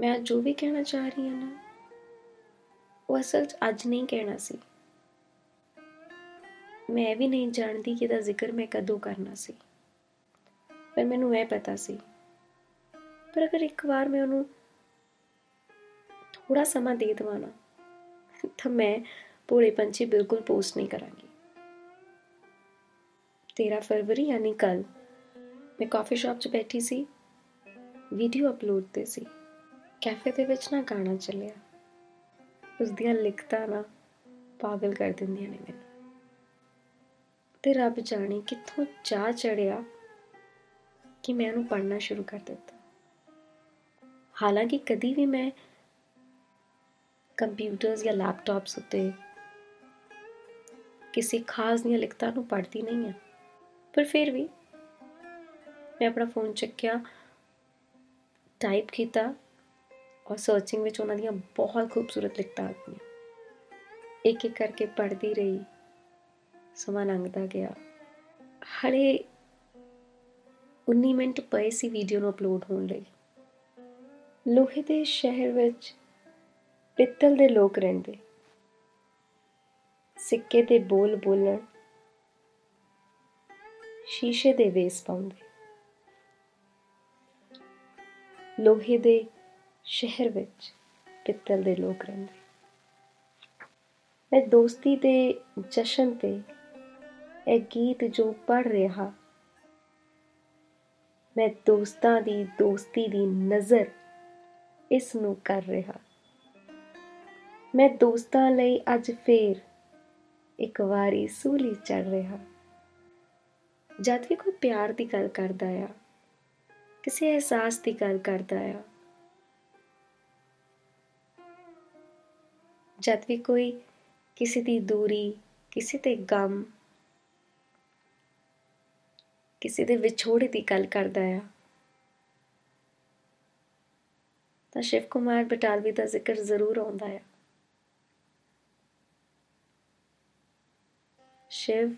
ਮੈਂ ਜੋ ਵੀ ਕਹਿਣਾ ਚਾਹ ਰਹੀ ਹਾਂ ਨਾ, ਉਹ ਅਸਲ 'ਚ ਅੱਜ ਨਹੀਂ ਕਹਿਣਾ ਸੀ। ਮੈਂ ਵੀ ਨਹੀਂ ਜਾਣਦੀ ਕਿ ਇਹਦਾ ਜ਼ਿਕਰ ਮੈਂ ਕਦੋਂ ਕਰਨਾ ਸੀ। ਪਰ ਮੈਨੂੰ ਇਹ ਪਤਾ ਸੀ। ਪਰ ਅਗਰ ਇੱਕ ਵਾਰ ਮੈਂ ਉਹਨੂੰ ਥੋੜਾ ਸਮਾਂ ਦੇ ਦਵਾਂ ਨਾ, ਤਾਂ ਮੈਂ ਪੂਰੇ ਪੰਛੀ ਬਿਲਕੁਲ ਪੋਸਟ ਨਹੀਂ ਕਰਾਂਗੀ। 13 ਫਰਵਰੀ ਯਾਨੀ ਕੱਲ ਮੈਂ ਕਾਫੀ ਸ਼ਾਪ 'ਚ ਬੈਠੀ ਸੀ ਵੀਡੀਓ ਅਪਲੋਡ ਤੇ ਸੀ। ਕੈਫੇ ਦੇ ਵਿੱਚ ਨਾ ਗਾਣਾ ਚੱਲਿਆ। ਉਸ ਦੀਆਂ ਲਿਖਤਾਂ ਨਾ ਪਾਗਲ ਕਰ ਦਿੰਦੀਆਂ ਨੇ ਮੈਨੂੰ। ਤੇ ਰੱਬ ਜਾਣੇ ਕਿੱਥੋਂ ਚਾਹ ਚੜਿਆ ਕਿ ਮੈਂ ਉਹਨੂੰ ਪੜ੍ਹਨਾ ਸ਼ੁਰੂ ਕਰ ਦਿੱਤਾ। ਹਾਲਾਂਕਿ ਕਦੀ ਵੀ ਮੈਂ ਕੰਪਿਊਟਰਸ ਜਾਂ ਲੈਪਟਾਪਸ ਉੱਤੇ ਕਿਸੇ ਖਾਸ ਦੀਆਂ ਲਿਖਤਾਂ ਨੂੰ ਪੜ੍ਹਦੀ ਨਹੀਂ ਆ ਪਰ ਫਿਰ ਵੀ ਮੈਂ ਆਪਣਾ ਫੋਨ ਚੱਕਿਆ ਟਾਈਪ ਕੀਤਾ ਔਰ ਸਰਚਿੰਗ ਵਿੱਚ ਉਹਨਾਂ ਦੀਆਂ ਬਹੁਤ ਖੂਬਸੂਰਤ ਲਿਖਤਾਂ ਆ ਗਈਆਂ ਇੱਕ ਇੱਕ ਕਰਕੇ ਪੜ੍ਹਦੀ ਰਹੀ, ਸਮਾਂ ਲੰਘਦਾ ਗਿਆ। ਹਲੇ 19 ਮਿੰਟ ਪਏ ਸੀ ਵੀਡੀਓ ਨੂੰ ਅਪਲੋਡ ਹੋਣ ਲਈ। ਲੋਹੇ ਦੇ ਸ਼ਹਿਰ ਵਿੱਚ ਪਿੱਤਲ ਦੇ ਲੋਕ ਰਹਿੰਦੇ। ਸਿੱਕੇ ਦੇ ਬੋਲ ਬੋਲਣ, ਸ਼ੀਸ਼ੇ ਦੇ ਵੇਸ ਪਾਉਂਦੇ। ਲੋਹੇ ਦੇ ਸ਼ਹਿਰ ਵਿੱਚ ਪਿੱਤਲ ਦੇ ਲੋਕ ਰਹਿੰਦੇ। ਮੈਂ ਦੋਸਤੀ ਦੇ ਜਸ਼ਨ ਤੇ ਇਹ ਗੀਤ ਜੋ ਪੜ ਰਿਹਾ, ਮੈਂ ਦੋਸਤਾਂ ਦੀ ਦੋਸਤੀ ਦੀ ਨਜ਼ਰ ਇਸ ਨੂੰ ਕਰ ਰਿਹਾ। ਮੈਂ ਦੋਸਤਾਂ ਲਈ ਅੱਜ ਫੇਰ ਇੱਕ ਵਾਰੀ ਸੂਲੀ ਚੜ ਰਿਹਾ। ਜਦ ਵੀ ਕੋਈ ਪਿਆਰ ਦੀ ਗੱਲ ਕਰਦਾ ਆ, ਕਿਸੇ ਅਹਿਸਾਸ ਦੀ ਗੱਲ ਕਰਦਾ ਆ ਜਦ ਵੀ ਕੋਈ ਕਿਸੇ ਦੀ ਦੂਰੀ, ਕਿਸੇ ਤੇ ਗਮ, ਕਿਸੇ ਦੇ ਵਿਛੋੜੇ ਦੀ ਗੱਲ ਕਰਦਾ ਆ, ਤਾਂ ਸ਼ਿਵ ਕੁਮਾਰ ਬਟਾਲਵੀ ਦਾ ਜ਼ਿਕਰ ਜ਼ਰੂਰ ਆਉਂਦਾ ਆ। ਸ਼ਿਵ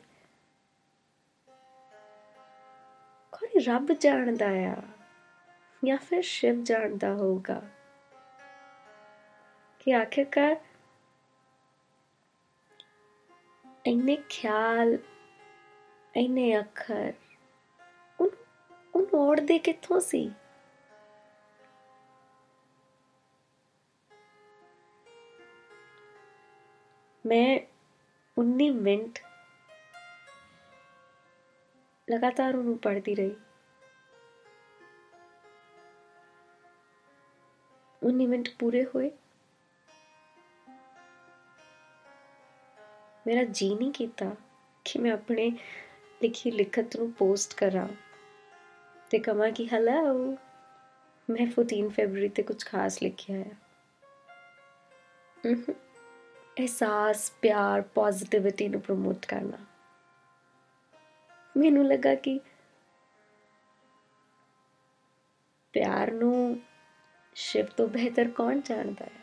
ਕੋਈ ਰੱਬ ਜਾਣਦਾ ਆ ਜਾਂ ਫਿਰ ਸ਼ਿਵ ਜਾਣਦਾ ਹੋਊਗਾ ਕਿ ਆਖਿਰਕਾਰ ਇੰਨੇ ਖਿਆਲ ਇੰਨੇ ਅੱਖਰ ਉਹ ਉਹ ਉੜਦੇ ਕਿੱਥੋਂ ਸੀ ਮੈਂ 19 ਮਿੰਟ ਲਗਾਤਾਰ ਉਹਨੂੰ ਪੜ੍ਹਦੀ ਰਹੀ 19 ਮਿੰਟ ਪੂਰੇ ਹੋਏ ਮੇਰਾ ਜੀ ਨਹੀਂ ਕੀਤਾ ਕਿ ਮੈਂ ਆਪਣੇ ਲਿਖੀ ਲਿਖਤ ਨੂੰ ਪੋਸਟ ਕਰਾਂ ਤੇ ਕਹਾਂ ਕਿ ਹੈਲੋ ਮੈਂ 14 ਫਰਵਰੀ ਤੇ ਕੁਝ ਖਾਸ ਲਿਖਿਆ ਹੈ। ਅਹਿਸਾਸ, ਪਿਆਰ ਪੋਜ਼ਿਟਿਵਿਟੀ ਨੂੰ ਪ੍ਰਮੋਟ ਕਰਨਾ। ਮੈਨੂੰ ਲੱਗਾ ਕਿ ਪਿਆਰ ਨੂੰ ਸ਼ਿਵ ਤੋਂ ਬਿਹਤਰ ਕੌਣ ਜਾਣਦਾ ਹੈ?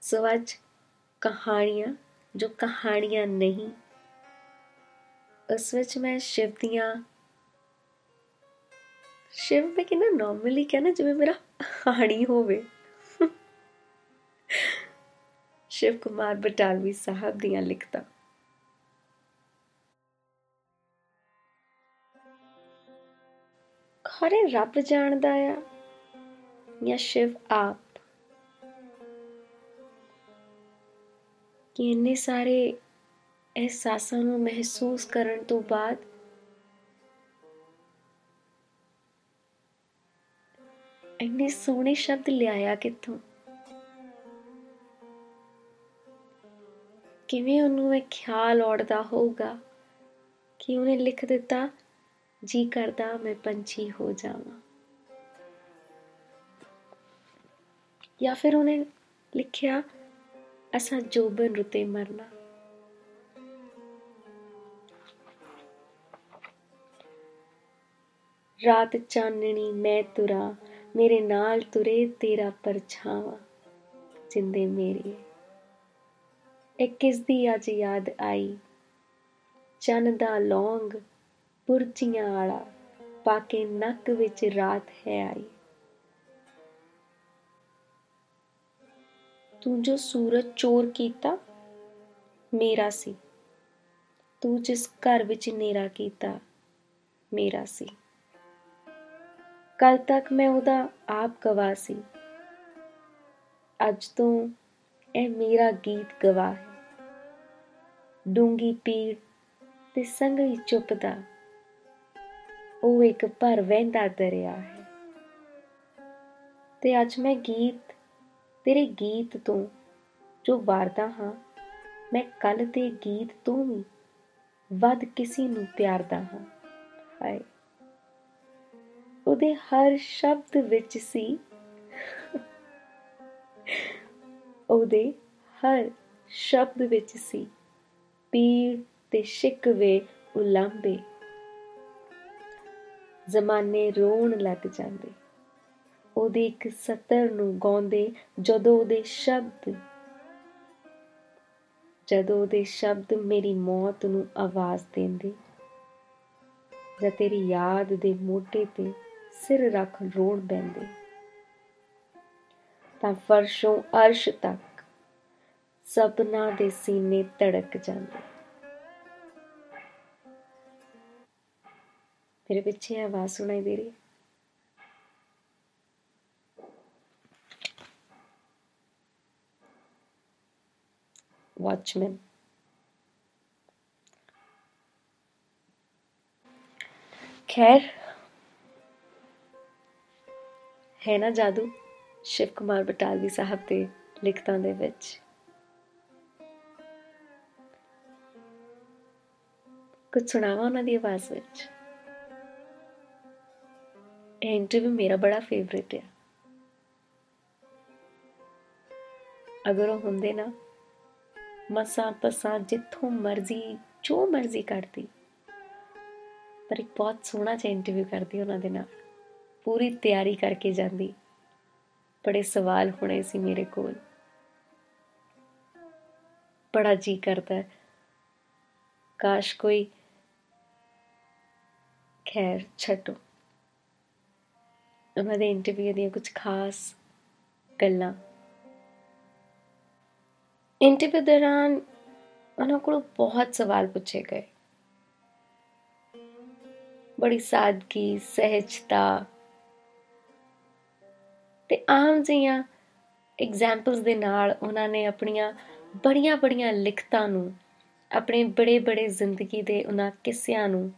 ਸੋ ਅੱਜ ਕਹਾਣੀਆਂ, ਜੋ ਕਹਾਣੀਆਂ ਨਹੀਂ। ਉਸ ਵਿੱਚ ਮੈਂ ਸ਼ਿਵ ਦੀਆਂ, ਸ਼ਿਵ ਮੈਂ ਕਿਹਾ ਨਾਰਮਲੀ ਕਹਿੰਦਾ ਜਿਵੇਂ ਮੇਰਾ ਕਹਾਣੀ ਹੋਵੇ। ਸ਼ਿਵ ਕੁਮਾਰ ਬਟਾਲਵੀ ਸਾਹਿਬ ਦੀਆਂ ਲਿਖਤਾਂ। ਖਰੇ ਰੱਬ ਜਾਣਦਾ ਆ ਜਾਂ ਸ਼ਿਵ ਆਪ? ਕਿ ਇੰਨੇ ਸਾਰੇ ਅਹਿਸਾਸਾਂ ਨੂੰ ਮਹਿਸੂਸ ਕਰਨ ਤੋਂ ਬਾਅਦ ਇੰਨੇ ਸੋਹਣੇ ਸ਼ਬਦ ਲਿਆਇਆ ਕਿੱਥੋਂ? ਕਿਵੇਂ ਉਹਨੂੰ ਇਹ ਖਿਆਲ ਔੜਦਾ ਹੋਊਗਾ ਕਿ ਉਹਨੇ ਲਿਖ ਦਿੱਤਾ, ਜੀ ਕਰਦਾ ਮੈਂ ਪੰਛੀ ਹੋ ਜਾਵਾਂ ਜਾਂ ਫਿਰ ਉਹਨੇ ਲਿਖਿਆ ਅਸਾਂ ਜੋਬਨ ਰੁਤੇ ਮਰਨਾ। ਰਾਤ ਚਾਨਣੀ ਮੈਂ ਤੁਰਾ, ਮੇਰੇ ਨਾਲ ਤੁਰੇ ਤੇਰਾ ਪਰਛਾਵਾਂ, ਜਿੰਦੇ ਮੇਰੀ। ਇਹ ਕਿਸ ਦੀ ਅੱਜ ਯਾਦ ਆਈ? ਚੰਨ ਦਾ ਲੌਂਗ, ਪੁਰਚੀਆਂ ਵਾਲਾ ਪਾ ਕੇ ਨੱਕ ਵਿੱਚ ਰਾਤ ਹੈ ਆਈ। ਤੂੰ ਜੋ ਸੂਰਜ ਚੋਰ ਕੀਤਾ, ਮੇਰਾ ਸੀ। ਤੂੰ ਜਿਸ ਘਰ ਵਿੱਚ ਨੇਰਾ ਕੀਤਾ, ਮੇਰਾ ਸੀ। ਕੱਲ ਤੱਕ ਮੈਂ ਉਹਦਾ ਆਪ ਗਵਾਹ ਸੀ। ਅੱਜ ਤੋਂ ਇਹ ਮੇਰਾ ਗੀਤ ਗਵਾਹ ਹੈ। ਡੂੰਗੀ ਪੀੜ ਤੇ ਸੰਗਲੀ ਚੁੱਪਦਾ, ਉਹ ਇੱਕ ਭਰ ਵਹਿੰਦਾ ਦਰਿਆ ਹੈ। ਤੇ ਅੱਜ ਮੈਂ ਗੀਤ ਤੇਰੇ ਗੀਤ ਤੋਂ ਜੋ ਵਾਰਦਾ ਹਾਂ, ਮੈਂ ਕੱਲ ਦੇ ਗੀਤ ਤੋਂ ਵੀ ਵੱਧ ਕਿਸੇ ਨੂੰ ਪਿਆਰਦਾ ਹਾਂ। ਹਾਏ, ਉਹਦੇ ਹਰ ਸ਼ਬਦ ਵਿੱਚ ਸੀ, ਉਹਦੇ ਹਰ ਸ਼ਬਦ ਵਿੱਚ ਸੀ, ਪੀੜ ਤੇ ਸ਼ਿਕਵੇ ਉਲੰਬੇ ਜ਼ਮਾਨੇ ਰੋਣ ਲੱਗ ਜਾਂਦੇ। ਉਹਦੇ ਇੱਕ ਸਤਰ ਨੂੰ ਗਾਉਂਦੇ ਜਦੋਂ ਉਹਦੇ ਸ਼ਬਦ, ਜਦੋਂ ਉਹਦੇ ਸ਼ਬਦ ਮੇਰੀ ਮੌਤ ਨੂੰ ਆਵਾਜ਼ ਦਿੰਦੇ ਜਾਂ ਤੇਰੀ ਯਾਦ ਦੇ ਮੋਢੇ ਤੇ ਸਿਰ ਰੱਖ ਰੋਣ ਬੈੰਦੇ ਤਾਂ ਫਰਸ਼ੋਂ ਅਰਸ਼ ਤੱਕ ਸਪਨਾ ਦੇ ਸੀਨੇ ਧੜਕ ਜਾਂਦੇ। ਮੇਰੇ ਪਿੱਛੇ ਆਵਾਜ਼ ਸੁਣਾਈ ਦੇ ਰਹੀ ਹੈ Watchmen. ਖੈਰ ਹੈ ਨਾ ਜਾਦੂ ਸ਼ਿਵ ਕੁਮਾਰ ਬਟਾਲਵੀ ਸਾਹਿਬ ਦੇ ਲਿਖਤਾਂ ਦੇ ਵਿੱਚ ਕੁਝ ਸੁਣਾਵਾ ਉਹਨਾਂ ਦੀ ਆਵਾਜ਼ ਵਿੱਚ ਇਹ ਇੰਟਰਵਿਊ ਮੇਰਾ ਬੜਾ ਫੇਵਰਿਟ ਹੈ ਅਗਰ ਉਹ ਹੁੰਦੇ ਨਾ ਮਸਾਂ ਪਸਾਂ ਜਿੱਥੋਂ ਮਰਜ਼ੀ, ਜੋ ਮਰਜ਼ੀ ਕਰਦੀ। ਪਰ ਇੱਕ ਬਹੁਤ ਸੋਹਣਾ ਜਿਹਾ ਇੰਟਰਵਿਊ ਕਰਦੀ ਉਹਨਾਂ ਦੇ ਨਾਲ। ਪੂਰੀ ਤਿਆਰੀ ਕਰਕੇ ਜਾਂਦੀ। ਬੜੇ ਸਵਾਲ ਹੋਣੇ ਸੀ ਮੇਰੇ ਕੋਲ। ਬੜਾ ਜੀ ਕਰਦਾ। ਕਾਸ਼ ਕੋਈ ਖੈਰ ਛੱਡੋ। ਉਹਨਾਂ ਦੇ ਇੰਟਰਵਿਊ ਦੀਆਂ ਕੁਝ ਖਾਸ ਗੱਲਾਂ। ਇੰਟਰਵਿਊ ਦੌਰਾਨ ਉਹਨਾਂ ਕੋਲ ਬਹੁਤ ਸਵਾਲ ਪੁੱਛੇ ਗਏ ਬੜੀ ਸਾਦਗੀ ਸਹਿਜਤਾ ਤੇ ਆਮ ਜਿਹੀਆਂ ਐਗਜ਼ਾਮਪਲਸ ਦੇ ਨਾਲ ਉਹਨਾਂ ਨੇ ਆਪਣੀਆਂ ਬੜੀਆਂ ਬੜੀਆਂ ਲਿਖਤਾਂ ਨੂੰ ਆਪਣੇ ਬੜੇ ਬੜੇ ਜ਼ਿੰਦਗੀ ਦੇ ਉਹਨਾਂ ਕਿੱਸਿਆਂ ਨੂੰ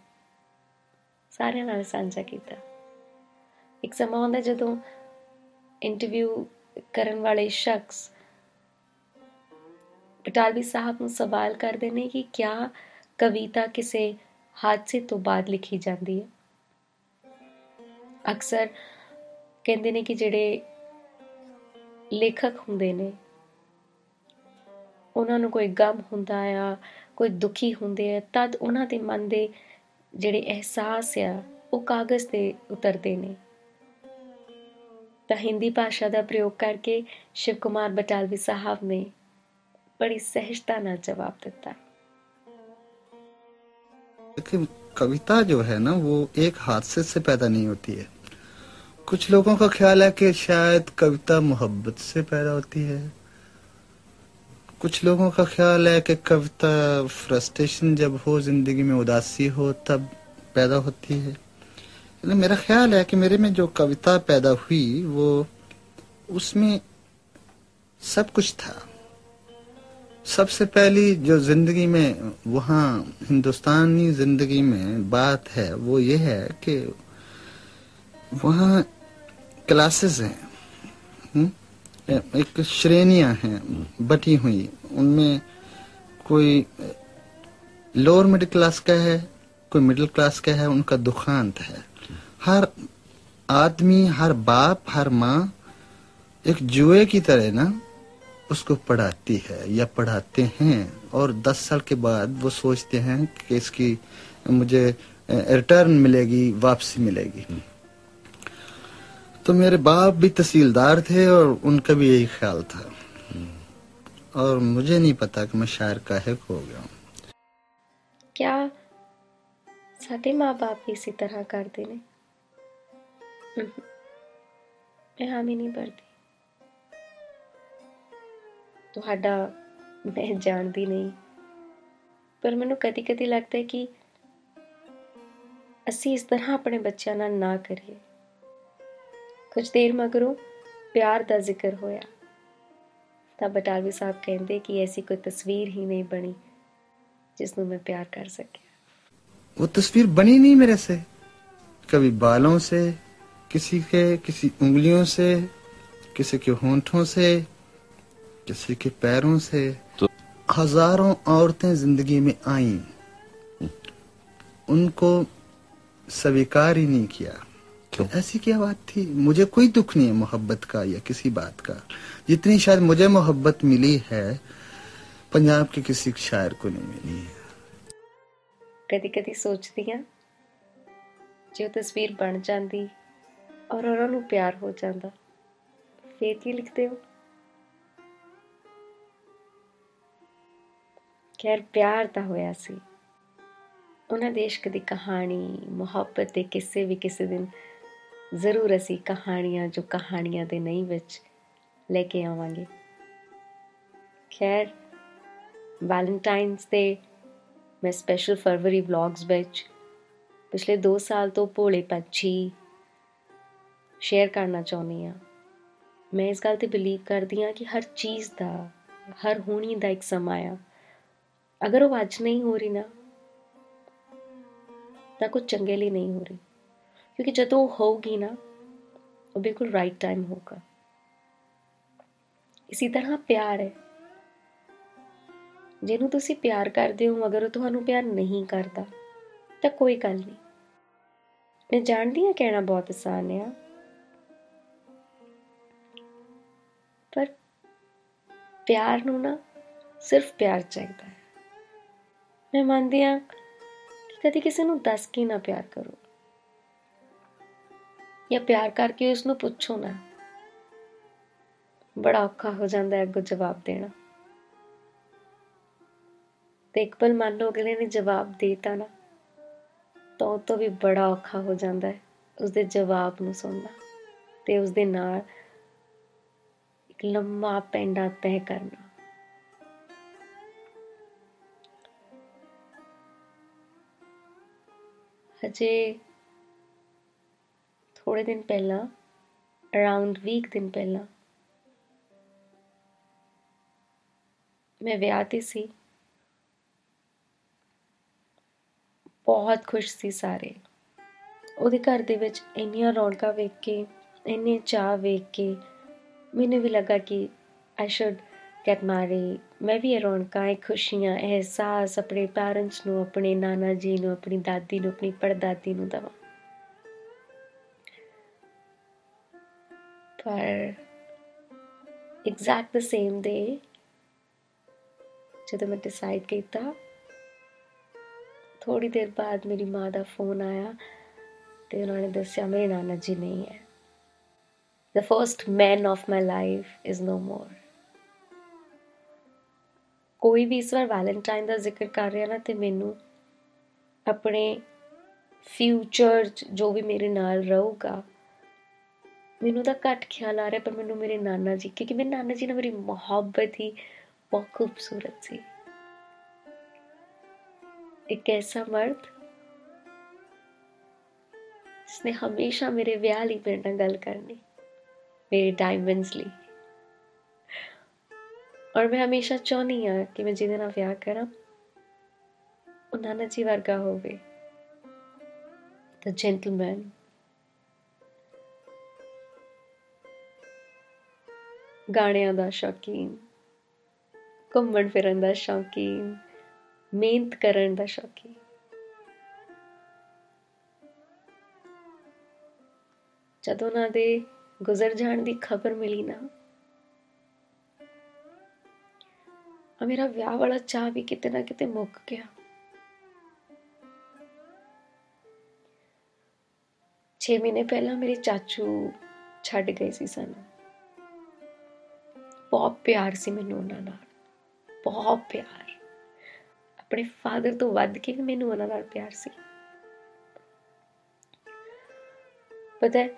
ਸਾਰਿਆਂ ਨਾਲ ਸਾਂਝਾ ਕੀਤਾ ਇੱਕ ਸਮਾਂ ਹੁੰਦਾ ਜਦੋਂ ਇੰਟਰਵਿਊ ਕਰਨ ਵਾਲੇ ਸ਼ਖਸ ਬਟਾਲਵੀ ਸਾਹਿਬ ਨੂੰ ਸਵਾਲ ਕਰਦੇ ਨੇ ਕਿ ਕਿਆ ਕਵਿਤਾ ਕਿਸੇ ਹਾਦਸੇ ਤੋਂ ਬਾਅਦ ਲਿਖੀ ਜਾਂਦੀ ਹੈ? ਅਕਸਰ ਕਹਿੰਦੇ ਨੇ ਕਿ ਜਿਹੜੇ ਲੇਖਕ ਹੁੰਦੇ ਨੇ, ਉਹਨਾਂ ਨੂੰ ਕੋਈ ਗਮ ਹੁੰਦਾ ਆ, ਕੋਈ ਦੁਖੀ ਹੁੰਦੇ ਆ, ਤਦ ਉਹਨਾਂ ਦੇ ਮਨ ਦੇ ਜਿਹੜੇ ਅਹਿਸਾਸ ਆ, ਉਹ ਕਾਗਜ਼ ਤੇ ਉਤਰਦੇ ਨੇ। ਤਾਂ ਹਿੰਦੀ ਭਾਸ਼ਾ ਦਾ ਪ੍ਰਯੋਗ ਕਰਕੇ ਸ਼ਿਵ ਕੁਮਾਰ ਬਟਾਲਵੀ ਸਾਹਿਬ ਨੇ बड़ी सहजता न जवाब देता देखिए कविता जो है ना, वो एक हादसे से पैदा नहीं होती है। कुछ लोगों का ख्याल है कि शायद कविता मोहब्बत से पैदा होती है। कुछ लोगों का ख्याल है कि कविता फ्रस्ट्रेशन जब हो, ज़िंदगी में उदासी हो, तब पैदा होती है। लेकिन मेरा ख्याल है कि मेरे में जो कविता पैदा हुई, वो उसमें सब कुछ था। सबसे पहली जो ज़िंदगी में, वहाँ हिंदुस्तानी ज़िंदगी में बात है, वो ये है कि वहाँ क्लासेस हैं हुँ? एक श्रेणियाँ हैं, बटी हुई उनमें कोई लोअर मिडिल क्लास का है, कोई मिडिल क्लास का है, उनका दुखांत है हर आदमी, हर बाप, हर माँ एक जुए की तरह ना उसको पढ़ाती है या पढ़ाते हैं और 10 साल के बाद वो सोचते हैं कि इसकी मुझे रिटर्न मिलेगी वापसी मिलेगी। हम्म। तो मेरे बाप भी तहसीलदार थे और उनका भी यही ख्याल था। हम्म। और मुझे नहीं पता कि मैं शायर काहक हो गया हूँ। क्या साढ़े माँ बाप इसी तरह करते ने हम्म। मैं हामी नहीं भरती ਤੁਹਾਡਾ ਮੈਂ ਜਾਣਦੀ ਨਹੀਂ ਪਰ ਮੈਨੂੰ ਕਦੀ-ਕਦੀ ਲੱਗਦਾ ਹੈ ਕਿ ਅਸੀਂ ਇਸ ਤਰ੍ਹਾਂ ਆਪਣੇ ਬੱਚਿਆਂ ਨਾਲ ਨਾ ਕਰੀਏ ਕੁਝ ਦੇਰ ਮਗਰੋਂ ਪਿਆਰ ਦਾ ਜ਼ਿਕਰ ਹੋਇਆ ਤਾਂ ਬਟਾਲਵੀ ਸਾਹਿਬ ਕਹਿੰਦੇ ਕਿ ਐਸੀ ਕੋਈ ਤਸਵੀਰ ਹੀ ਨਹੀਂ ਬਣੀ ਜਿਸ ਨੂੰ ਮੈਂ ਪਿਆਰ ਕਰ ਸਕਿਆ वो तस्वीर बनी नहीं मेरे से कभी बालों से किसी के किसी उंगलियों से किसी के होंठों से किसी के पैरों से तो हज़ारों औरतें ज़िंदगी में आई। उनको स्वीकार ही नहीं किया। क्यों? ऐसी क्या बात थी? मुझे कोई दुख नहीं है मोहब्बत का या किसी बात का। जितनी शायद मुझे मोहब्बत मिली है पंजाब के किसी शायर को नहीं मिली है। कभी कभी सोचती हाँ जो तस्वीर बन जाती और उन्होंने प्यार हो जाता। फिर की लिखते हो। ਖੈਰ ਪਿਆਰ ਤਾਂ ਹੋਇਆ ਸੀ। ਉਹਨਾਂ ਦੇ ਇਸ਼ਕ ਦੀ ਕਹਾਣੀ, ਮੁਹੱਬਤ ਦੇ ਕਿਸੇ ਵੀ ਕਿਸੇ ਦਿਨ ਜ਼ਰੂਰ ਅਸੀਂ ਕਹਾਣੀਆਂ ਜੋ ਕਹਾਣੀਆਂ ਦੇ ਨਹੀਂ ਵਿੱਚ ਲੈ ਕੇ ਆਵਾਂਗੇ। ਖੈਰ ਵੈਲੈਂਟਾਈਨਸ ਦੇ ਮੈਂ ਸਪੈਸ਼ਲ ਫਰਵਰੀ ਵਲੌਗਸ ਵਿੱਚ ਪਿਛਲੇ 2 ਸਾਲ ਤੋਂ ਭੋਲੇ ਪੰਛੀ ਸ਼ੇਅਰ ਕਰਨਾ ਚਾਹੁੰਦੀ ਆ ਮੈਂ ਇਸ ਗੱਲ ਤੇ ਬਿਲੀਵ ਕਰਦੀ ਆ ਕਿ ਹਰ ਚੀਜ਼ ਦਾ, ਹਰ ਹੋਣੀ ਦਾ ਇੱਕ ਸਮਾਂ ਆ। ਅਗਰ ਉਹ ਅੱਜ ਨਹੀਂ ਹੋ ਰਹੀ ਨਾ, ਤਾਂ ਕੁਝ ਚੰਗੇ ਲਈ ਨਹੀਂ ਹੋ ਰਹੀ। ਕਿਉਂਕਿ ਜਦੋਂ ਉਹ ਹੋਊਗੀ ਨਾ, ਉਹ ਬਿਲਕੁਲ ਰਾਈਟ ਟਾਈਮ ਹੋਗਾ ਇਸੇ ਤਰ੍ਹਾਂ ਪਿਆਰ ਹੈ। ਜਿਹਨੂੰ ਤੁਸੀਂ ਪਿਆਰ ਕਰਦੇ ਹੋ ਅਗਰ ਉਹ ਤੁਹਾਨੂੰ ਪਿਆਰ ਨਹੀਂ ਕਰਦਾ, ਤਾਂ ਕੋਈ ਗੱਲ ਨਹੀਂ। ਮੈਂ ਜਾਣਦੀ ਹਾਂ ਕਹਿਣਾ ਬਹੁਤ ਆਸਾਨ ਹੈ ਪਰ ਪਿਆਰ ਨੂੰ ਨਾ ਸਿਰਫ ਪਿਆਰ ਚਾਹੀਦਾ ਹੈ। ਮੈਂ ਮੰਨਦੀ ਹਾਂ ਕਿ ਕਦੀ ਕਿਸੇ ਨੂੰ ਦੱਸ ਕੇ ਨਾ ਪਿਆਰ ਕਰੋ। ਜਾਂ ਪਿਆਰ ਕਰਕੇ ਉਸ ਨੂੰ ਪੁੱਛੋ ਨਾ। ਬੜਾ ਔਖਾ ਹੋ ਜਾਂਦਾ ਹੈ ਅੱਗੋਂ ਜਵਾਬ ਦੇਣਾ। ਤੇ ਇੱਕ ਪਲ ਮੰਨ ਲਓ ਅਗਲੇ ਨੇ ਜਵਾਬ ਦੇਤਾ ਨਾ, ਤਾਂ ਉਹ ਤੋਂ ਵੀ ਬੜਾ ਔਖਾ ਹੋ ਜਾਂਦਾ ਹੈ ਉਸਦੇ ਜਵਾਬ ਨੂੰ ਸੁਣਨਾ ਤੇ ਉਸਦੇ ਨਾਲ ਇੱਕ ਲੰਮਾ ਪੈਂਡਾ ਤੈਅ ਕਰਨਾ। ਹਜੇ ਥੋੜੇ ਦਿਨ ਪਹਿਲਾਂ ਅਰਾਊਂਡ ਵੀਕ ਦਿਨ ਪਹਿਲਾਂ, ਮੈਂ ਵਿਆਹ ਤੇ ਸੀ। ਬਹੁਤ ਖੁਸ਼ ਸੀ ਸਾਰੇ। ਉਹਦੇ ਘਰ ਦੇ ਵਿੱਚ ਇੰਨੀਆਂ ਰੌਣਕਾਂ ਵੇਖ ਕੇ, ਇੰਨੇ ਚਾਹ ਵੇਖ ਕੇ, ਮੈਨੂੰ ਵੀ ਲੱਗਾ ਕਿ ਆਈ ਸ਼ੁੱਡ ਗੈਟ ਮੈਰੀ ਮੈਂ ਵੀ ਇਹ ਰੌਣਕਾਂ, ਇਹ ਖੁਸ਼ੀਆਂ ਇਹ ਅਹਿਸਾਸ ਆਪਣੇ ਪੈਰੈਂਟਸ ਨੂੰ, ਆਪਣੇ ਨਾਨਾ ਜੀ ਨੂੰ, ਆਪਣੀ ਦਾਦੀ ਨੂੰ, ਆਪਣੀ ਪੜਦਾਦੀ ਨੂੰ ਦਵਾਂ। ਪਰ ਐਗਜ਼ੈਕਟ ਦ ਸੇਮ ਡੇ ਜਦੋਂ ਮੈਂ ਡਿਸਾਈਡ ਕੀਤਾ ਥੋੜੀ ਦੇਰ ਬਾਅਦ ਮੇਰੀ ਮਾਂ ਦਾ ਫੋਨ ਆਇਆ ਤੇ ਉਹਨਾਂ ਨੇ ਦੱਸਿਆ, ਮੇਰੇ ਨਾਨਾ ਜੀ ਨਹੀਂ ਹੈ। The first man of my life is no more. ਕੋਈ ਵੀ ਇਸ ਵਾਰ ਵੈਲੈਂਟਾਈਨ ਦਾ ਜ਼ਿਕਰ ਕਰ ਰਿਹਾ ਨਾ, ਤੇ ਮੈਨੂੰ ਆਪਣੇ ਫਿਊਚਰ ਜੋ ਵੀ ਮੇਰੇ ਨਾਲ ਰਹੂਗਾ, ਮੈਨੂੰ ਤਾਂ ਘੱਟ ਖਿਆਲ ਆ ਰਿਹਾ, ਪਰ ਮੈਨੂੰ ਮੇਰੇ ਨਾਨਾ ਜੀ, ਕਿਉਂਕਿ ਮੇਰੇ ਨਾਨਾ ਜੀ ਨਾਲ ਮੇਰੀ ਮੁਹੱਬਤ ਹੀ ਬਹੁਤ ਖੂਬਸੂਰਤ ਸੀ। ਇੱਕ ਐਸਾ ਮਰਦ ਜਿਸਨੇ ਹਮੇਸ਼ਾ ਮੇਰੇ ਵਿਆਹ ਲਈ ਮੇਰੇ ਨਾਲ ਗੱਲ ਕਰਨੀ, ਮੇਰੇ ਡਾਇਮੰਡਸ ਲਈ। ਔਰ ਮੈਂ ਹਮੇਸ਼ਾ ਚਾਹਨੀ ਆ ਕਿ ਮੈਂ ਜਿਹਦੇ ਨਾਲ ਵਿਆਹ ਕਰਾਂ ਉਹ ਨਾਨਾ ਜੀ ਵਰਗਾ ਹੋਵੇ। The gentleman. ਗਾਣਿਆਂ ਦਾ ਸ਼ੌਕੀਨ, ਘੁੰਮਣ ਫਿਰਨ ਦਾ ਸ਼ੌਕੀਨ, ਮਿਹਨਤ ਕਰਨ ਦਾ ਸ਼ੌਕੀਨ। ਜਦੋਂ ਉਹਨਾਂ ਦੇ ਗੁਜ਼ਰ ਜਾਣ ਦੀ ਖਬਰ ਮਿਲੀ ਨਾ ਮੇਰਾ ਵਿਆਹ ਵਾਲਾ ਚਾਹ ਵੀ ਕਿਤੇ ਨਾ ਕਿਤੇ ਮੁੱਕ ਗਿਆ। ਛੇ ਮਹੀਨੇ ਪਹਿਲਾਂ ਮੇਰੇ ਚਾਚੂ ਛੱਡ ਗਏ ਸੀ ਸਾਨੂੰ। ਬਹੁਤ ਪਿਆਰ ਸੀ ਮੈਨੂੰ ਉਹਨਾਂ ਨਾਲ। ਬਹੁਤ ਪਿਆਰ। ਆਪਣੇ ਫਾਦਰ ਤੋਂ ਵੱਧ ਕੇ ਵੀ ਮੈਨੂੰ ਉਹਨਾਂ ਨਾਲ ਪਿਆਰ ਸੀ। ਪਤਾ ਹੈ,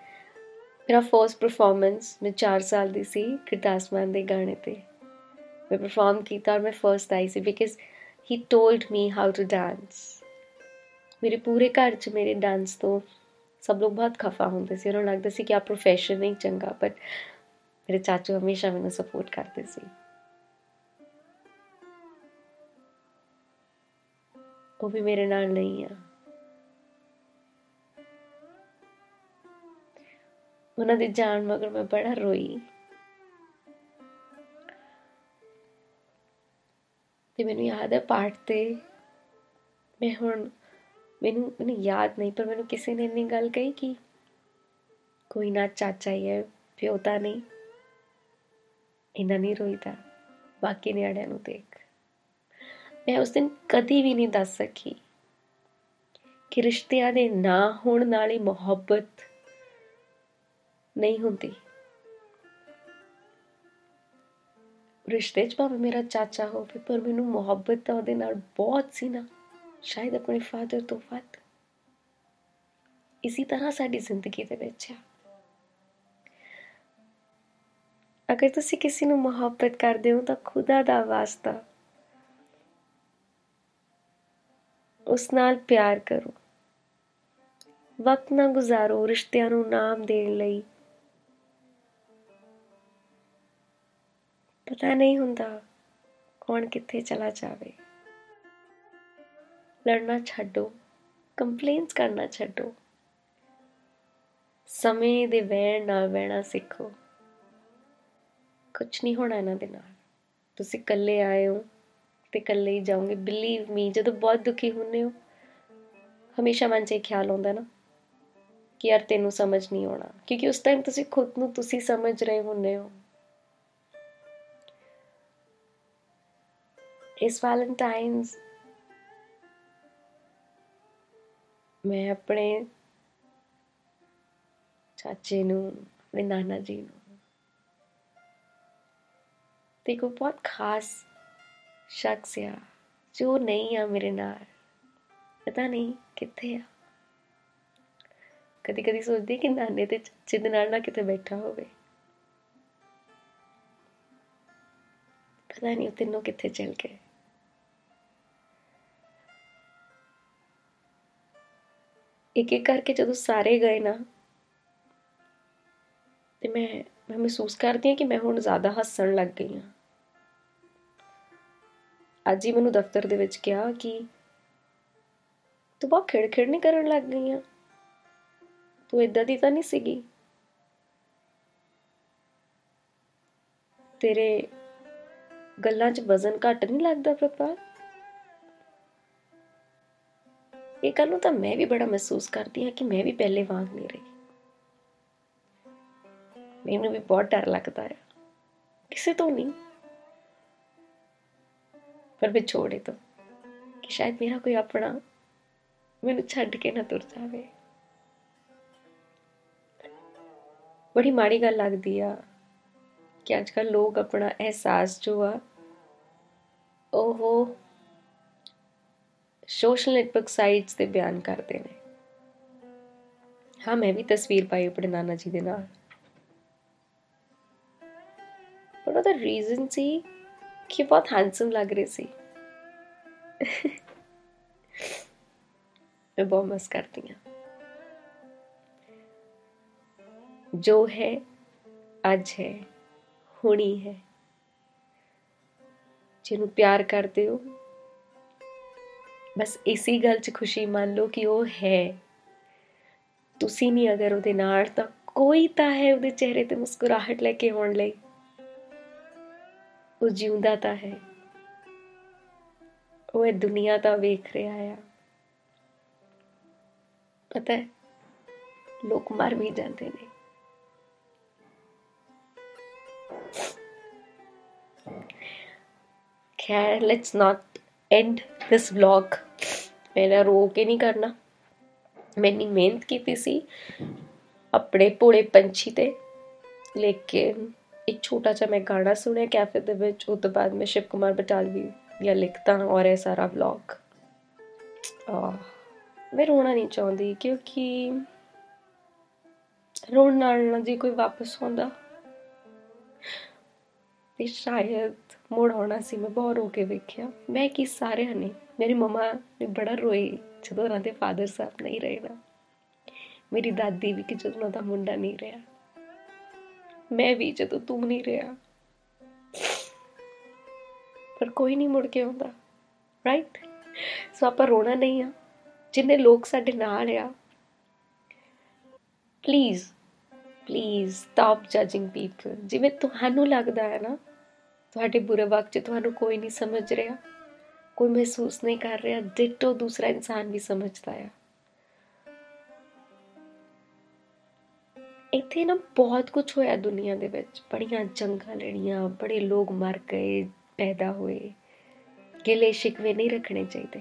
ਮੇਰਾ ਫਰਸਟ ਪਰਫਾਰਮੈਂਸ ਮੈਂ 4 ਸਾਲ ਦੀ ਸੀ ਗੁਰਦਾਸ ਮਾਨ ਦੇ ਗਾਣੇ ਤੇ। ਮੈਂ ਪਰਫਾਰਮ ਕੀਤਾ ਔਰ ਮੈਂ ਫਰਸਟ ਆਈ ਸੀ because he told me how to dance ਮੇਰੇ ਪੂਰੇ ਘਰ 'ਚ ਮੇਰੇ ਡਾਂਸ ਤੋਂ ਸਭ ਲੋਕ ਬਹੁਤ ਖਫਾ ਹੁੰਦੇ ਸੀ ਉਹਨਾਂ ਨੂੰ ਲੱਗਦਾ ਸੀ ਕਿ ਆ ਪ੍ਰੋਫੈਸ਼ਨ ਨਹੀਂ ਚੰਗਾ ਬਟ ਮੇਰੇ ਚਾਚੂ ਹਮੇਸ਼ਾ ਮੈਨੂੰ ਸਪੋਰਟ ਕਰਦੇ ਸੀ ਉਹ ਵੀ ਮੇਰੇ ਨਾਲ ਨਹੀਂ ਆ ਉਹਨਾਂ ਦੀ ਜਾਨ ਮਗਰ ਮੈਂ ਬੜਾ ਰੋਈ ਤੇ ਮੈਨੂੰ ਯਾਦ ਹੈ ਪਾਠ ਤੇ ਮੈਂ ਹੁਣ, ਮੈਨੂੰ ਮੈਨੂੰ ਯਾਦ ਨਹੀਂ, ਪਰ ਮੈਨੂੰ ਕਿਸੇ ਨੇ ਇੰਨੀ ਗੱਲ ਕਹੀ ਕਿ ਕੋਈ ਨਾ ਚਾਚਾ ਹੀ ਹੈ, ਪਿਓਤਾ ਨਹੀਂ। ਇਹਨਾਂ ਨਹੀਂ ਰੋਈਦਾ, ਬਾਕੀ ਨਿਆੜਿਆਂ ਨੂੰ ਦੇਖ। ਮੈਂ ਉਸ ਦਿਨ ਕਦੀ ਵੀ ਨਹੀਂ ਦੱਸ ਸਕੀ ਕਿ ਰਿਸ਼ਤਿਆਂ ਦੇ ਨਾ ਹੋਣ ਨਾਲ ਹੀ ਮੁਹੱਬਤ ਨਹੀਂ ਹੁੰਦੀ। ਰਿਸ਼ਤੇ 'ਚ ਭਾਵੇਂ ਮੇਰਾ ਚਾਚਾ ਹੋਵੇ, ਪਰ ਮੈਨੂੰ ਮੁਹੱਬਤ ਤਾਂ ਉਹਦੇ ਨਾਲ ਬਹੁਤ ਸੀ ਨਾ। ਸ਼ਾਇਦ ਆਪਣੇ ਫਾਦਰ ਤੋਂ ਵੱਧ। ਇਸੇ ਤਰ੍ਹਾਂ ਸਾਡੀ ਜ਼ਿੰਦਗੀ ਦੇ ਵਿੱਚ ਹੈ ਅਗਰ ਤੁਸੀਂ ਕਿਸੇ ਨੂੰ ਮੁਹੱਬਤ ਕਰਦੇ ਹੋ, ਤਾਂ ਖੁਦਾ ਦਾ ਵਾਸਤਾ। ਉਸ ਨਾਲ ਪਿਆਰ ਕਰੋ। ਵਕਤ ਨਾ ਗੁਜ਼ਾਰੋ ਰਿਸ਼ਤਿਆਂ ਨੂੰ ਨਾਮ ਦੇਣ ਲਈ। ਪਤਾ ਨਹੀਂ ਹੁੰਦਾ ਕੌਣ ਕਿੱਥੇ ਚਲਾ ਜਾਵੇ। ਲੜਨਾ ਛੱਡੋ ਕੰਪਲੇਨਸ ਕਰਨਾ ਛੱਡੋ। ਸਮੇਂ ਦੇ ਵਹਿਣ ਨਾਲ ਵਹਿਣਾ ਸਿੱਖੋ। ਕੁਝ ਨਹੀਂ ਹੋਣਾ ਇਹਨਾਂ ਦੇ ਨਾਲ। ਤੁਸੀਂ ਇਕੱਲੇ ਆਏ ਹੋ ਤੇ ਇਕੱਲੇ ਹੀ ਜਾਓਗੇ। ਬਲੀਵ ਮੀ ਜਦੋਂ ਬਹੁਤ ਦੁਖੀ ਹੁੰਨੇ ਹੋ, ਹਮੇਸ਼ਾ ਮਨ 'ਚ ਇਹ ਖਿਆਲ ਆਉਂਦਾ ਨਾ ਕਿ ਯਾਰ ਤੈਨੂੰ ਸਮਝ ਨਹੀਂ ਆਉਣਾ। ਕਿਉਂਕਿ ਉਸ ਟਾਈਮ ਤੁਸੀਂ ਖੁਦ ਨੂੰ ਤੁਸੀਂ ਸਮਝ ਰਹੇ ਹੁੰਨੇ ਹੋ। ਇਸ ਵੈਲੈਂਟਾਈਨਸ ਮੈਂ ਆਪਣੇ ਚਾਚੇ ਨੂੰ, ਆਪਣੇ ਨਾਨਾ ਜੀ ਨੂੰ ਤੇ ਕੋ ਬਹੁਤ ਖਾਸ ਸ਼ਖਸ ਆ, ਜੋ ਨਹੀਂ ਆ ਮੇਰੇ ਨਾਲ। ਪਤਾ ਨਹੀਂ ਕਿੱਥੇ ਆ। ਕਦੀ ਕਦੀ ਸੋਚਦੀ ਕਿ ਨਾਨੇ ਤੇ ਚਾਚੇ ਦੇ ਨਾਲ ਨਾ ਕਿਤੇ ਬੈਠਾ ਹੋਵੇ। ਪਤਾ ਨਹੀਂ ਉਹ ਤਿੰਨੋਂ ਕਿੱਥੇ ਚਲ ਗਏ। ਇੱਕ ਇੱਕ ਕਰਕੇ ਜਦੋਂ ਸਾਰੇ ਗਏ ਨਾ, ਤੇ ਮੈਂ ਮੈਂ ਮਹਿਸੂਸ ਕਰਦੀ ਹਾਂ ਕਿ ਮੈਂ ਹੁਣ ਜ਼ਿਆਦਾ ਹੱਸਣ ਲੱਗ ਗਈ ਹਾਂ। ਅੱਜ ਹੀ ਮੈਨੂੰ ਦਫ਼ਤਰ ਦੇ ਵਿੱਚ ਕਿਹਾ ਕਿ ਤੂੰ ਬਹੁਤ ਖਿੜ ਨਹੀਂ ਕਰਨ ਲੱਗ ਗਈ ਆ। ਤੂੰ ਇਦਾਂ ਦੀ ਤਾਂ ਨਹੀਂ ਸੀਗੀ। ਤੇਰੇ ਗੱਲਾਂ 'ਚ ਵਜ਼ਨ ਘੱਟ ਨਹੀਂ ਲੱਗਦਾ ਪ੍ਰਪਾਲ ਇਹ ਗੱਲ ਨੂੰ ਤਾਂ ਮੈਂ ਵੀ ਬੜਾ ਮਹਿਸੂਸ ਕਰਦੀ ਹਾਂ ਕਿ ਮੈਂ ਵੀ ਪਹਿਲੇ ਵਾਂਗ ਨਹੀਂ ਰਹੀ। ਮੈਨੂੰ ਵੀ ਬਹੁਤ ਡਰ ਲੱਗਦਾ ਹੈ ਕਿਸੇ ਤੋਂ ਨਹੀਂ। ਪਰ ਵਿਛੋੜੇ ਤੋਂ ਕਿ ਸ਼ਾਇਦ ਮੇਰਾ ਕੋਈ ਆਪਣਾ ਮੈਨੂੰ ਛੱਡ ਕੇ ਨਾ ਤੁਰ ਜਾਵੇ। ਬੜੀ ਮਾੜੀ ਗੱਲ ਲੱਗਦੀ ਆ ਕਿ ਅੱਜ ਕੱਲ ਲੋਕ ਆਪਣਾ ਅਹਿਸਾਸ ਜੋ ਆ, ਉਹ ਸੋਸ਼ਲ ਨੈਟਵਰਕ ਸਾਈਟਸ ਤੇ ਬਿਆਨ ਕਰਦੇ ਨੇ। ਹਾਂ, ਮੈਂ ਵੀ ਤਸਵੀਰ ਪਾਈ ਆਪਣੇ ਨਾਨਾ ਜੀ ਦੇ ਨਾਲ। ਪਰ ਉਹਦਾ ਰੀਜ਼ਨ ਸੀ ਕਿ ਬਹੁਤ ਹੈਂਡਸਮ ਲੱਗ ਰਹੇ ਸੀ। ਮੈਂ ਬਹੁਤ ਮਸ ਕਰਦੀ ਹਾਂ। ਜੋ ਹੈ, ਅੱਜ ਹੈ, ਹੁਣੀ ਹੈ। ਜਿਹਨੂੰ ਪਿਆਰ ਕਰਦੇ ਹੋ ਬਸ ਇਸੇ ਗੱਲ 'ਚ ਖੁਸ਼ੀ ਮੰਨ ਲਓ ਕਿ ਉਹ ਹੈ। ਤੁਸੀਂ ਨਹੀਂ ਅਗਰ ਉਹਦੇ ਨਾਲ ਤਾਂ ਕੋਈ ਤਾਂ ਹੈ ਉਹਦੇ ਚਿਹਰੇ ਤੇ ਮੁਸਕਰਾਹਟ ਲੈ ਕੇ ਆਉਣ ਲਈ। ਉਹ ਜਿਉਂਦਾ ਤਾਂ ਹੈ। ਉਹ ਇਹ ਦੁਨੀਆ ਤਾਂ ਵੇਖ ਰਿਹਾ ਆ। ਪਤਾ ਹੈ, ਲੋਕ ਮਰ ਵੀ ਜਾਂਦੇ ਨੇ। ਖੈਰ let's not end this vlog ਮੈਨੇ ਰੋ ਕੇ ਨਹੀਂ ਕਰਨਾ ਮੈंने ਮਿਹਨਤ ਕੀਤੀ ਸੀ ਆਪਣੇ ਪੋਲੇ ਪੰਛੀ ਤੇ ਲੇਕਿਨ ਇੱਕ ਛੋਟਾ ਜਿਹਾ ਮੈਂ ਗਾਣਾ ਸੁਣਿਆ ਕੈਫੇ ਦੇ ਵਿੱਚ ਉਸ ਤੋਂ ਬਾਅਦ ਮੈਂ ਸ਼ਿਵ ਕੁਮਾਰ ਬਟਾਲਵੀ ਜਾਂ ਲਿਖਤਾ ਔਰ ਇਹ ਸਾਰਾ ਵਲੌਗ ਆ ਮੈਂ ਰੋਣਾ ਨਹੀਂ ਚਾਹੁੰਦੀ ਕਿਉਂਕਿ ਰੋਣ ਨਾਲ ਨਾ ਜੀ ਕੋਈ ਵਾਪਸ ਆਉਂਦਾ ਤੇ ਸ਼ਾਇਦ ਮੋੜ ਆਉਣਾ ਸੀ, ਮੈਂ ਬਹੁਤ ਰੋ ਕੇ ਵੇਖਿਆ। ਮੈਂ ਕੀ ਸਾਰਿਆਂ ਨੇ, ਮੇਰੀ ਮਮਾ ਨੇ ਬੜਾ ਰੋਈ ਜਦੋਂ ਉਹਨਾਂ ਦੇ ਫਾਦਰ ਸਾਹਿਬ ਨਹੀਂ ਰਹੇ ਨਾ। ਮੇਰੀ ਦਾਦੀ ਵੀ ਕਿ ਜਦੋਂ ਉਹਨਾਂ ਦਾ ਮੁੰਡਾ ਨਹੀਂ ਰਿਹਾ। ਮੈਂ ਵੀ ਜਦੋਂ ਤੂੰ ਨਹੀਂ ਰਿਹਾ। ਪਰ ਕੋਈ ਨਹੀਂ ਮੁੜ ਕੇ ਆਉਂਦਾ ਰਾਈਟ ਸੋ ਆਪਾਂ ਰੋਣਾ ਨਹੀਂ ਆ। ਜਿੰਨੇ ਲੋਕ ਸਾਡੇ ਨਾਲ ਆ please please stop judging people ਜਿਵੇਂ ਤੁਹਾਨੂੰ ਲੱਗਦਾ ਹੈ ਨਾ ਤੁਹਾਡੇ ਬੁਰੇ ਵਕਤ 'ਚ ਤੁਹਾਨੂੰ ਕੋਈ ਨਹੀਂ ਸਮਝ ਰਿਹਾ, ਕੋਈ ਮਹਿਸੂਸ ਨਹੀਂ ਕਰ ਰਿਹਾ ਡਿਟੋ ਦੂਸਰਾ ਇਨਸਾਨ ਵੀ ਸਮਝਦਾ ਹੈ ਇੱਥੇ ਨਾ ਬਹੁਤ ਕੁਝ ਹੋਇਆ ਦੁਨੀਆ ਦੇ ਵਿੱਚ। ਬੜੀਆਂ ਜੰਗਾਂ ਲੜੀਆਂ, ਬੜੇ ਲੋਕ ਮਰ ਗਏ, ਪੈਦਾ ਹੋਏ। ਗਿਲੇ ਸ਼ਿਕਵੇ ਨਹੀਂ ਰੱਖਣੇ ਚਾਹੀਦੇ।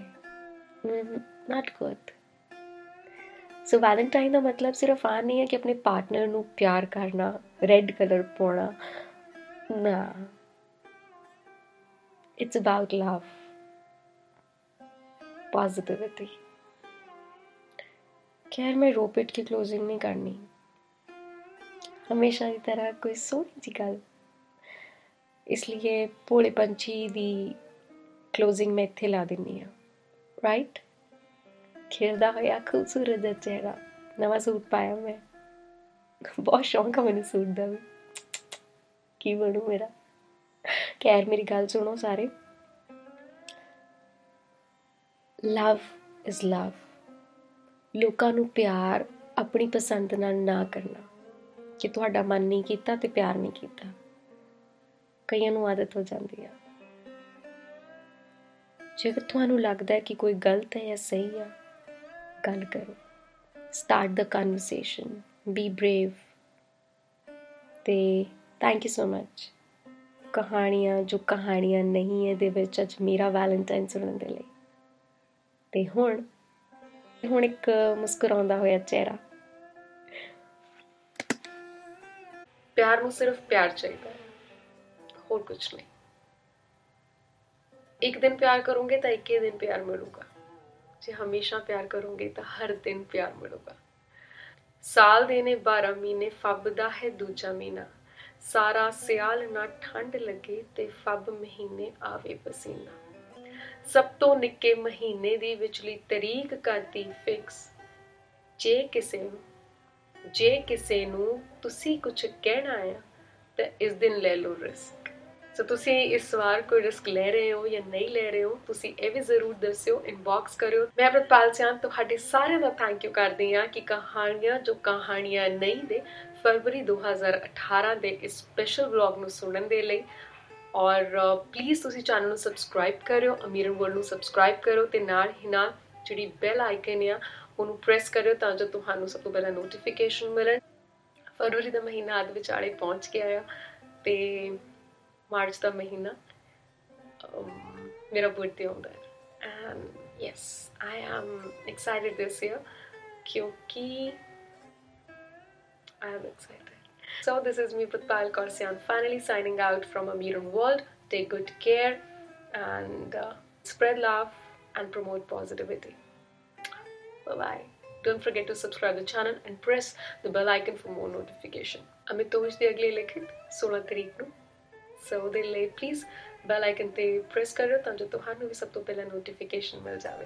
ਨਾਟ ਗੁੱਡ ਸੋ ਵੈਲੈਂਟਾਈਨ ਦਾ ਮਤਲਬ ਸਿਰਫ ਆ ਨਹੀਂ ਹੈ ਕਿ ਆਪਣੇ ਪਾਰਟਨਰ ਨੂੰ ਪਿਆਰ ਕਰਨਾ ਰੈੱਡ ਕਲਰ ਪਾਉਣਾ। ਨਾ। It's about love, positivity. खैर मैं रोपेट की क्लोजिंग नहीं करनी। हमेशा की तरह कोई सोनी सी गल। इसलिए भोले पंछी दी क्लोजिंग मैं इतने ला दिनी हाँ राइट खिलदा होया खूबसूरत चेहरा। नवा सूट पाया मैं। बहुत शौक है मैंने सूट का भी की बनू मेरा? ਖੈਰ, ਮੇਰੀ ਗੱਲ ਸੁਣੋ ਸਾਰੇ। ਲਵ ਇਜ਼ ਲਵ ਲੋਕਾਂ ਨੂੰ ਪਿਆਰ ਆਪਣੀ ਪਸੰਦ ਨਾਲ ਨਾ ਕਰਨਾ। ਕਿ ਤੁਹਾਡਾ ਮਨ ਨਹੀਂ ਕੀਤਾ ਤੇ ਪਿਆਰ ਨਹੀਂ ਕੀਤਾ। ਕਈਆਂ ਨੂੰ ਆਦਤ ਹੋ ਜਾਂਦੀ ਆ। ਜੇਕਰ ਤੁਹਾਨੂੰ ਲੱਗਦਾ ਹੈ ਕਿ ਕੋਈ ਗਲਤ ਹੈ ਜਾਂ ਸਹੀ ਆ, ਗੱਲ ਕਰੋ। Start the conversation be brave ਤੇ ਥੈਂਕ ਯੂ ਸੋ ਮੱਚ ਕਹਾਣੀਆਂ, ਜੋ ਕਹਾਣੀਆਂ ਨਹੀਂ ਹੈ, ਦੇ ਵਿੱਚ ਅੱਜ ਮੇਰਾ ਵੈਲੈਂਟਾਈਨ ਸੁਣਨ ਦੇ ਲਈ। ਤੇ ਹੁਣ ਹੁਣ ਇੱਕ ਮੁਸਕਰਾਉਂਦਾ ਹੋਇਆ ਚਿਹਰਾ। ਪਿਆਰ ਨੂੰ ਸਿਰਫ ਪਿਆਰ ਚਾਹੀਦਾ ਹੈ। ਹੋਰ ਕੁਝ ਨਹੀਂ। ਇੱਕ ਦਿਨ ਪਿਆਰ ਕਰੋਗੇ ਤਾਂ ਇੱਕੇ ਦਿਨ ਪਿਆਰ ਮਿਲੂਗਾ। ਜੇ ਹਮੇਸ਼ਾ ਪਿਆਰ ਕਰੋਗੇ ਤਾਂ ਹਰ ਦਿਨ ਪਿਆਰ ਮਿਲੂਗਾ। ਸਾਲ ਦੇ ਨੇ 12 ਮਹੀਨੇ ਫੱਬ ਦਾ ਹੈ ਦੂਜਾ ਮਹੀਨਾ। ਸਾਰਾ ਸਿਆਲ ਨਾ ਠੰਡ ਲੱਗੇ ਤੇ ਫੱਬ ਮਹੀਨੇ ਆਵੇ ਪਸੀਨਾ। ਸਭ ਤੋਂ ਨਿੱਕੇ ਮਹੀਨੇ ਦੀ ਵਿਚਲੀ ਤਰੀਕ ਕਰਦੀ ਫਿਕਸ। ਜੇ ਕਿਸੇ ਨੂੰ, ਜੇ ਕਿਸੇ ਨੂੰ ਤੁਸੀਂ ਕੁਝ ਕਹਿਣਾ ਹੈ ਤਾਂ ਇਸ ਦਿਨ ਲੈ ਲਓ ਰਿਸਕ ਸੋ ਤੁਸੀਂ ਇਸ ਵਾਰ ਕੋਈ ਰਿਸਕ ਲੈ ਰਹੇ ਹੋ ਜਾਂ ਨਹੀਂ ਲੈ ਰਹੇ ਹੋ, ਤੁਸੀਂ ਇਹ ਵੀ ਜ਼ਰੂਰ ਦੱਸਿਓ ਇਨਬਾਕਸ ਕਰਿਓ। ਮੈਂ ਅਮਰਪਾਲ ਸਿਆਂ ਤੁਹਾਡੇ ਸਾਰਿਆਂ ਦਾ ਥੈਂਕ ਯੂ ਕਰਦੀ ਹਾਂ ਕਿ ਕਹਾਣੀਆਂ, ਜੋ ਕਹਾਣੀਆਂ ਨਹੀਂ ਦੇ ਫਰਵਰੀ 2018 ਦੇ ਇਸ ਸਪੈਸ਼ਲ ਵਲੌਗ ਨੂੰ ਸੁਣਨ ਦੇ ਲਈ। ਔਰ ਪਲੀਜ਼ ਤੁਸੀਂ ਚੈਨਲ ਨੂੰ ਸਬਸਕ੍ਰਾਈਬ ਕਰਿਓ ਅਮੀਰਨ ਵਰਲਡ ਨੂੰ ਸਬਸਕ੍ਰਾਈਬ ਕਰੋ ਤੇ ਨਾਲ ਹੀ ਨਾਲ ਜਿਹੜੀ ਬੈਲ ਆਈਕਨ ਆ, ਉਹਨੂੰ ਪ੍ਰੈਸ ਕਰਿਓ ਤਾਂ ਜੋ ਤੁਹਾਨੂੰ ਸਭ ਤੋਂ ਪਹਿਲਾਂ ਨੋਟੀਫਿਕੇਸ਼ਨ ਮਿਲਣ। ਫਰਵਰੀ ਦਾ ਮਹੀਨਾ ਅੱਧ ਵਿਚਾਲੇ ਪਹੁੰਚ ਗਿਆ ਆ ਤੇ ਮਾਰਚ ਦਾ ਮਹੀਨਾ ਮੇਰਾ ਬਰਥਡੇ ਆਉਂਦਾ ਹੈ and yes I am excited this year ਕਿਉਂਕਿ I am excited. So this is me Pratpal Korsian finally signing out from Amiran World. Take good care and uh, spread love and promote positivity. Bye bye. Don't forget to subscribe the channel and press the bell icon for more notification. amit ਤੋਸ਼ ਦੀ ਅਗਲੀ ਲਿਖਤ 16 ਤਰੀਕ ਨੂੰ so ਉਹਦੇ ਲਈ please bell icon ਤੇ press ਕਰਿਓ ਤਾਂ ਜੋ ਤੁਹਾਨੂੰ ਵੀ ਸਭ ਤੋਂ ਪਹਿਲਾਂ ਨੋਟੀਫਿਕੇਸ਼ਨ ਮਿਲ ਜਾਵੇ।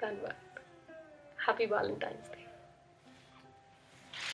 ਧੰਨਵਾਦ। ਹੈਪੀ ਵੈਲੈਂਟਾਈਨਸ ਡੇ